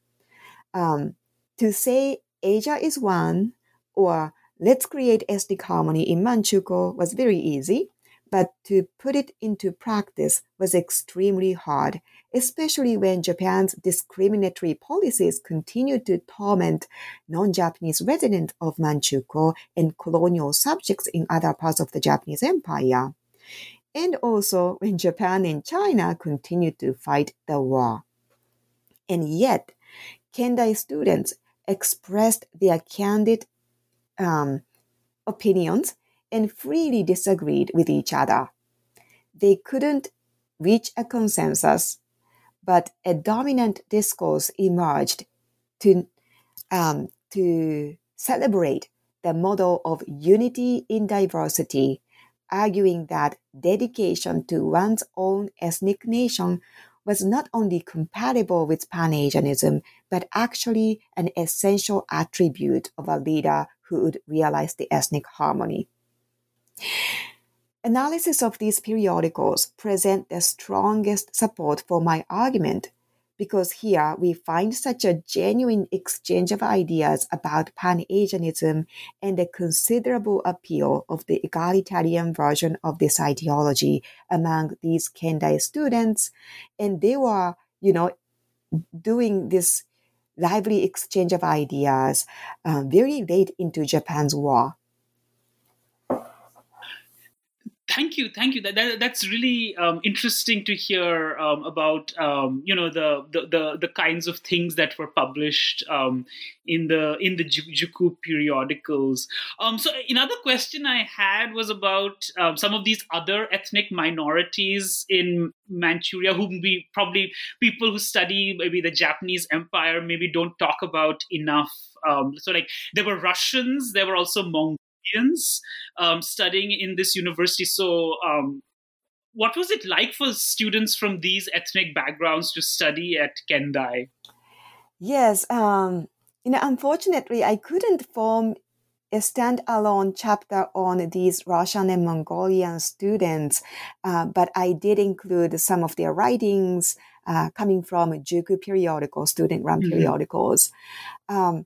Speaker 2: Um, to say Asia is one or let's create ethnic harmony in Manchukuo was very easy but to put it into practice was extremely hard, especially when Japan's discriminatory policies continued to torment non-Japanese residents of Manchukuo and colonial subjects in other parts of the Japanese empire. And also when Japan and China continued to fight the war. And yet, Kendai students expressed their candid um, opinions and freely disagreed with each other. They couldn't reach a consensus, but a dominant discourse emerged to, um, to celebrate the model of unity in diversity, arguing that dedication to one's own ethnic nation was not only compatible with Pan Asianism, but actually an essential attribute of a leader who would realize the ethnic harmony. Analysis of these periodicals present the strongest support for my argument because here we find such a genuine exchange of ideas about Pan-Asianism and a considerable appeal of the egalitarian version of this ideology among these Kendai students. And they were, you know, doing this lively exchange of ideas uh, very late into Japan's war
Speaker 1: Thank you, thank you. That, that that's really um, interesting to hear um, about. Um, you know the, the, the the kinds of things that were published um, in the in the Juku periodicals. Um, so another question I had was about um, some of these other ethnic minorities in Manchuria, whom we probably people who study maybe the Japanese Empire maybe don't talk about enough. so like there were Russians, there were also Mongolians um, studying in this university. So, um, what was it like for students from these ethnic backgrounds to study at Kendai?
Speaker 2: Yes, um, you know, unfortunately, I couldn't form a standalone chapter on these Russian and Mongolian students, uh, but I did include some of their writings uh, coming from Juku periodicals, student-run mm-hmm. periodicals. Um,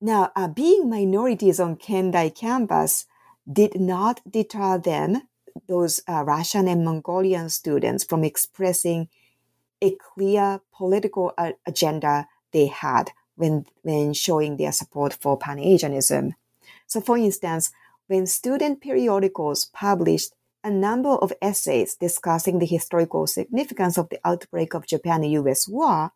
Speaker 2: now, uh, being minorities on Kendai campus did not deter them, those uh, Russian and Mongolian students, from expressing a clear political uh, agenda they had when, when showing their support for Pan Asianism. So, for instance, when student periodicals published a number of essays discussing the historical significance of the outbreak of Japan US war,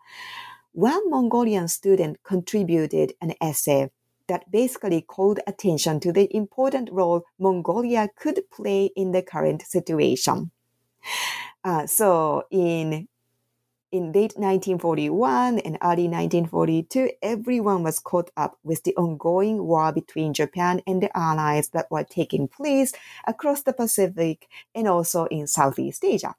Speaker 2: one Mongolian student contributed an essay that basically called attention to the important role Mongolia could play in the current situation. Uh, so in in late 1941 and early 1942, everyone was caught up with the ongoing war between Japan and the Allies that were taking place across the Pacific and also in Southeast Asia.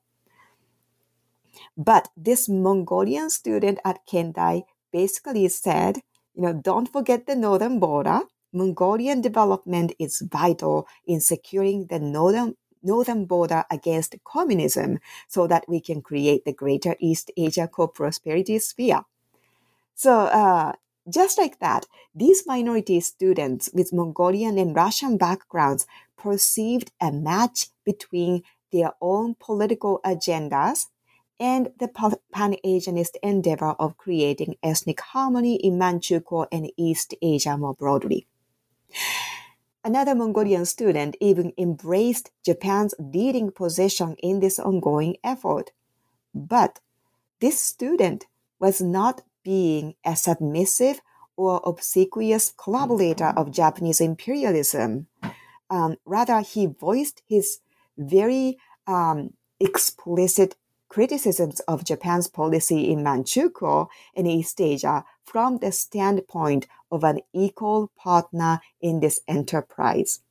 Speaker 2: But this Mongolian student at Kendai basically said, you know, don't forget the northern border. Mongolian development is vital in securing the northern northern border against communism so that we can create the greater East Asia co-prosperity sphere. So, uh, just like that, these minority students with Mongolian and Russian backgrounds perceived a match between their own political agendas and the Pan-Asianist endeavor of creating ethnic harmony in Manchukuo and East Asia more broadly. Another Mongolian student even embraced Japan's leading position in this ongoing effort. But this student was not being a submissive or obsequious collaborator of Japanese imperialism. Um, rather, he voiced his very um, explicit criticisms of Japan's policy in Manchukuo and East Asia from the standpoint of an equal partner in this enterprise.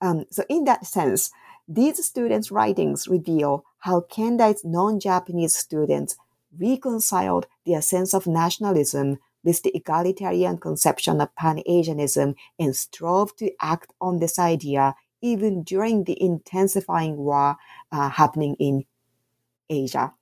Speaker 2: Um, so, in that sense, these students' writings reveal how Kendai's non-Japanese students reconciled their sense of nationalism with the egalitarian conception of Pan-Asianism and strove to act on this idea even during the intensifying war uh, happening in Asia.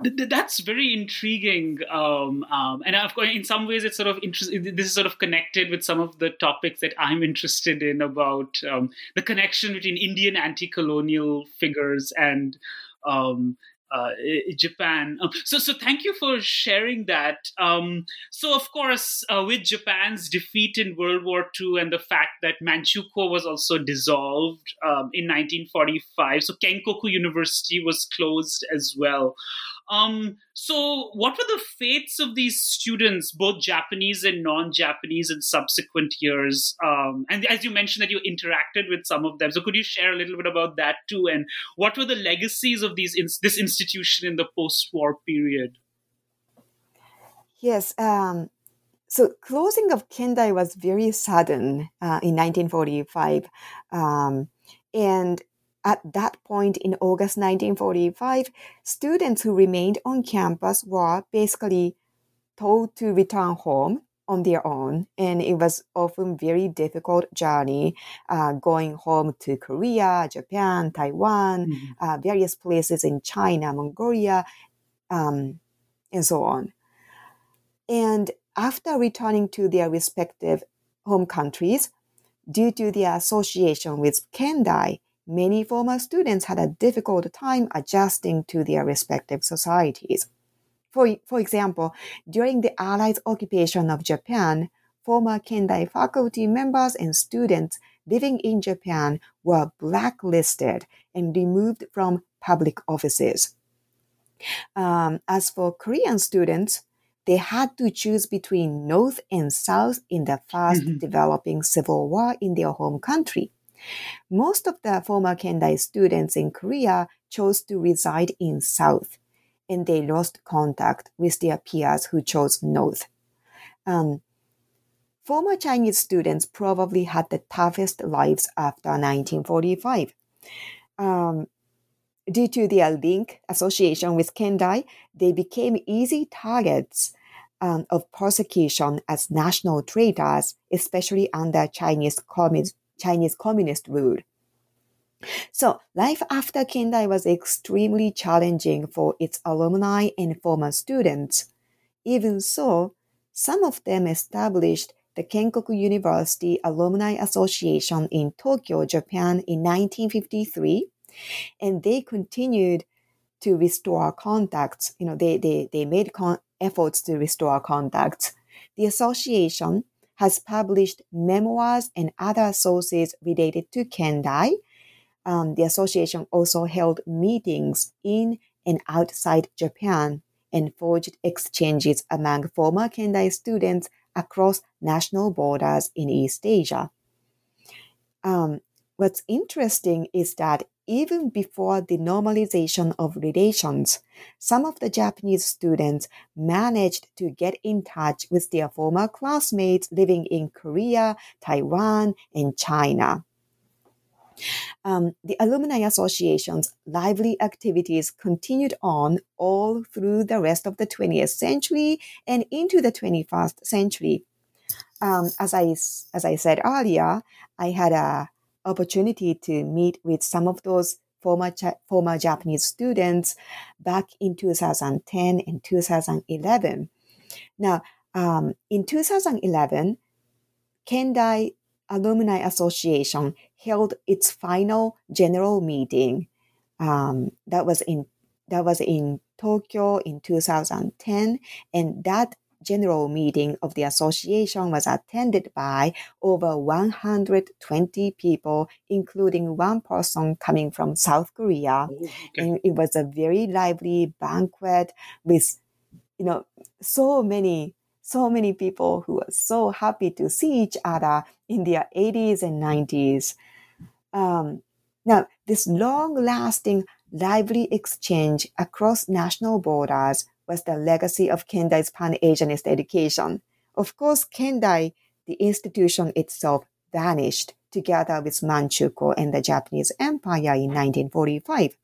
Speaker 1: That's very intriguing, um, um, and of course, in some ways, it's sort of interesting. This is sort of connected with some of the topics that I'm interested in about um, the connection between Indian anti-colonial figures and um, uh, Japan. Um, so, so thank you for sharing that. Um, so, of course, uh, with Japan's defeat in World War II and the fact that Manchukuo was also dissolved um, in 1945, so Kenkoku University was closed as well. Um, so, what were the fates of these students, both Japanese and non-Japanese, in subsequent years? Um, and as you mentioned, that you interacted with some of them, so could you share a little bit about that too? And what were the legacies of these this institution in the post-war period?
Speaker 2: Yes. Um, so closing of Kendai was very sudden uh, in 1945, um, and at that point in August 1945, students who remained on campus were basically told to return home on their own, and it was often very difficult journey uh, going home to Korea, Japan, Taiwan, mm-hmm. uh, various places in China, Mongolia, um, and so on. And after returning to their respective home countries, due to their association with Kendai, many former students had a difficult time adjusting to their respective societies. For, for example, during the Allies' occupation of Japan, former Kendai faculty members and students living in Japan were blacklisted and removed from public offices. Um, as for Korean students, they had to choose between North and South in the fast mm-hmm. developing civil war in their home country. Most of the former Kendai students in Korea chose to reside in South, and they lost contact with their peers who chose North. Um, former Chinese students probably had the toughest lives after 1945. Um, due to their link association with Kendai, they became easy targets um, of persecution as national traitors, especially under Chinese communist, Chinese communist rule. So, life after Kendai was extremely challenging for its alumni and former students. Even so, some of them established the Kenkoku University Alumni Association in Tokyo, Japan in 1953, and they continued to restore contacts. You know, they, they, they made con- efforts to restore contacts. The association has published memoirs and other sources related to Kendai. Um, the association also held meetings in and outside Japan and forged exchanges among former Kendai students across national borders in East Asia. Um, what's interesting is that even before the normalization of relations, some of the Japanese students managed to get in touch with their former classmates living in Korea, Taiwan, and China. Um, the Alumni Association's lively activities continued on all through the rest of the 20th century and into the 21st century. Um, as I as I said earlier, I had a opportunity to meet with some of those former former Japanese students back in 2010 and 2011. Now, um, in 2011, Kendai Alumni Association held its final general meeting. Um, that was in that was in Tokyo in 2010, and that general meeting of the association was attended by over 120 people, including one person coming from South Korea. Oh, okay. And it was a very lively banquet with, you know, so many, so many people who were so happy to see each other in their 80s and 90s. Um, now, this long lasting, lively exchange across national borders was the legacy of Kendai's Pan-Asianist education. Of course, Kendai, the institution itself, vanished together with Manchukuo and the Japanese Empire in 1945.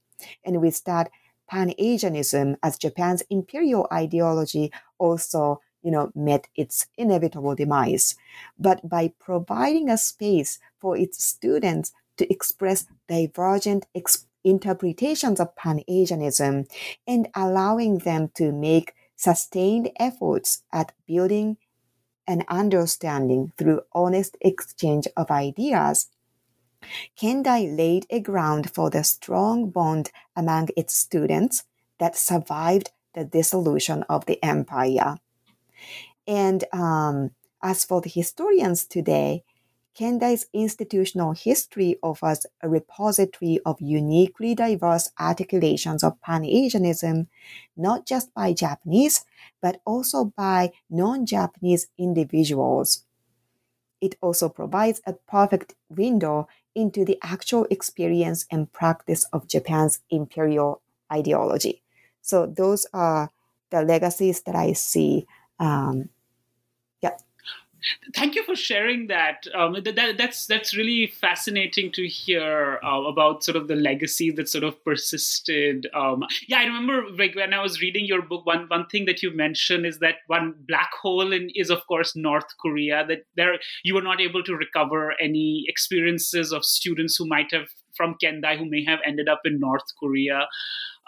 Speaker 2: And with that, Pan-Asianism as Japan's imperial ideology also, you know, met its inevitable demise. But by providing a space for its students to express divergent ex- interpretations of Pan Asianism and allowing them to make sustained efforts at building an understanding through honest exchange of ideas. Kendai laid a ground for the strong bond among its students that survived the dissolution of the empire. And um, as for the historians today, Kendai's institutional history offers a repository of uniquely diverse articulations of Pan-Asianism, not just by Japanese, but also by non-Japanese individuals. It also provides a perfect window into the actual experience and practice of Japan's imperial ideology. So those are the legacies that I see um,
Speaker 1: Thank you for sharing that. Um, that that's that's really fascinating to hear uh, about sort of the legacy that sort of persisted. Um, yeah, I remember like when I was reading your book, one one thing that you mentioned is that one black hole in, is of course North Korea. That there you were not able to recover any experiences of students who might have from Kendai who may have ended up in North Korea.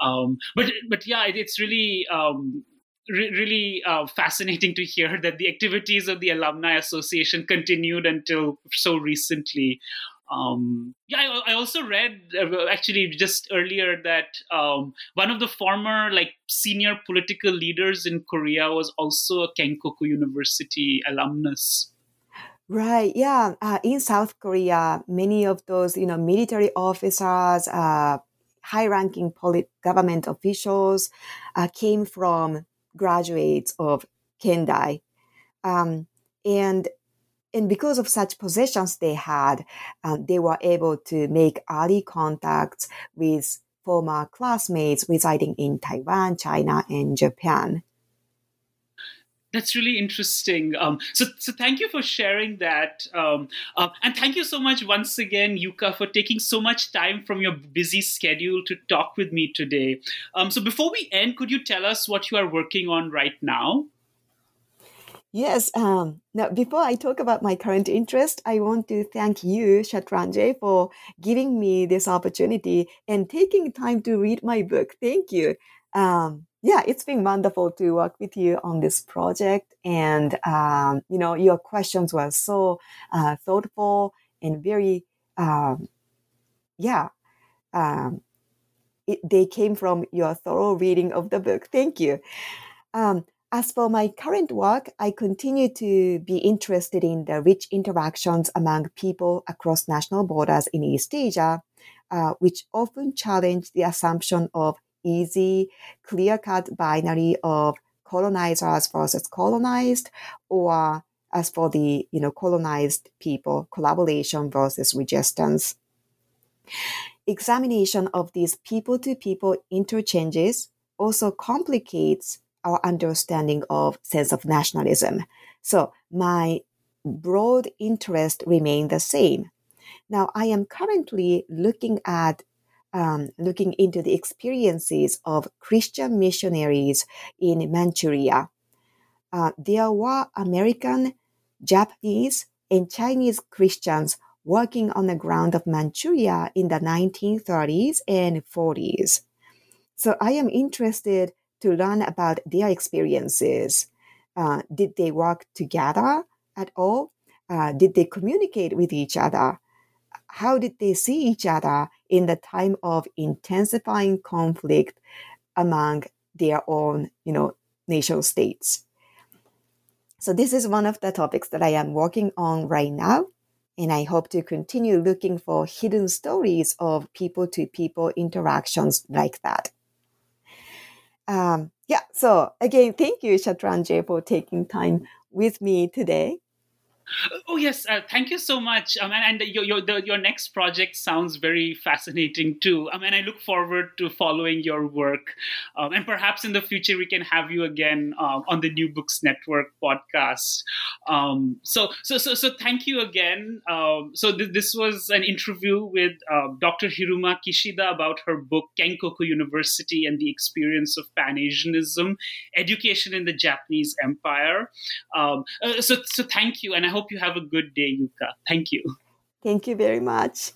Speaker 1: Um, but but yeah, it, it's really um, re- really uh, fascinating to hear that the activities of the alumni association continued until so recently. Um, yeah, I, I, also read uh, actually just earlier that um, one of the former like senior political leaders in Korea was also a Kenkoku University alumnus.
Speaker 2: Right. Yeah. Uh, in South Korea, many of those, you know, military officers, uh, high-ranking polit- government officials uh, came from graduates of Kendai, um, and and because of such possessions they had, um, they were able to make early contacts with former classmates residing in Taiwan, China, and Japan.
Speaker 1: That's really interesting. Um, so, so thank you for sharing that, um, uh, and thank you so much once again, Yuka, for taking so much time from your busy schedule to talk with me today. Um, so, before we end, could you tell us what you are working on right now?
Speaker 2: Yes. Um, now, before I talk about my current interest, I want to thank you, Shatranje, for giving me this opportunity and taking time to read my book. Thank you. Um, yeah, it's been wonderful to work with you on this project. And, um, you know, your questions were so uh, thoughtful and very, um, yeah, um, it, they came from your thorough reading of the book. Thank you. Um, as for my current work, I continue to be interested in the rich interactions among people across national borders in East Asia, uh, which often challenge the assumption of easy, clear cut binary of colonizers versus colonized, or as for the you know colonized people, collaboration versus resistance. Examination of these people to people interchanges also complicates our understanding of sense of nationalism. So my broad interest remain the same. Now I am currently looking at um, looking into the experiences of Christian missionaries in Manchuria. Uh, there were American, Japanese, and Chinese Christians working on the ground of Manchuria in the 1930s and 40s. So I am interested to learn about their experiences. Uh, did they work together at all? Uh, did they communicate with each other? How did they see each other in the time of intensifying conflict among their own, you know, nation states? So this is one of the topics that I am working on right now. And I hope to continue looking for hidden stories of people to people interactions like that. Um, yeah, so again, thank you, Shatranje, for taking time with me today.
Speaker 1: Oh yes, uh, thank you so much. Um, and, and your your, the, your next project sounds very fascinating too. Um, and I look forward to following your work. Um, and perhaps in the future we can have you again um, on the New Books Network podcast. Um, so so so so thank you again. Um, so th- this was an interview with uh, Dr. Hiruma Kishida about her book Kenkoku University and the Experience of Pan Asianism: Education in the Japanese Empire. Uh, so so thank you, and I hope hope you have a good day, Yuka. Thank you.
Speaker 2: Thank you very much.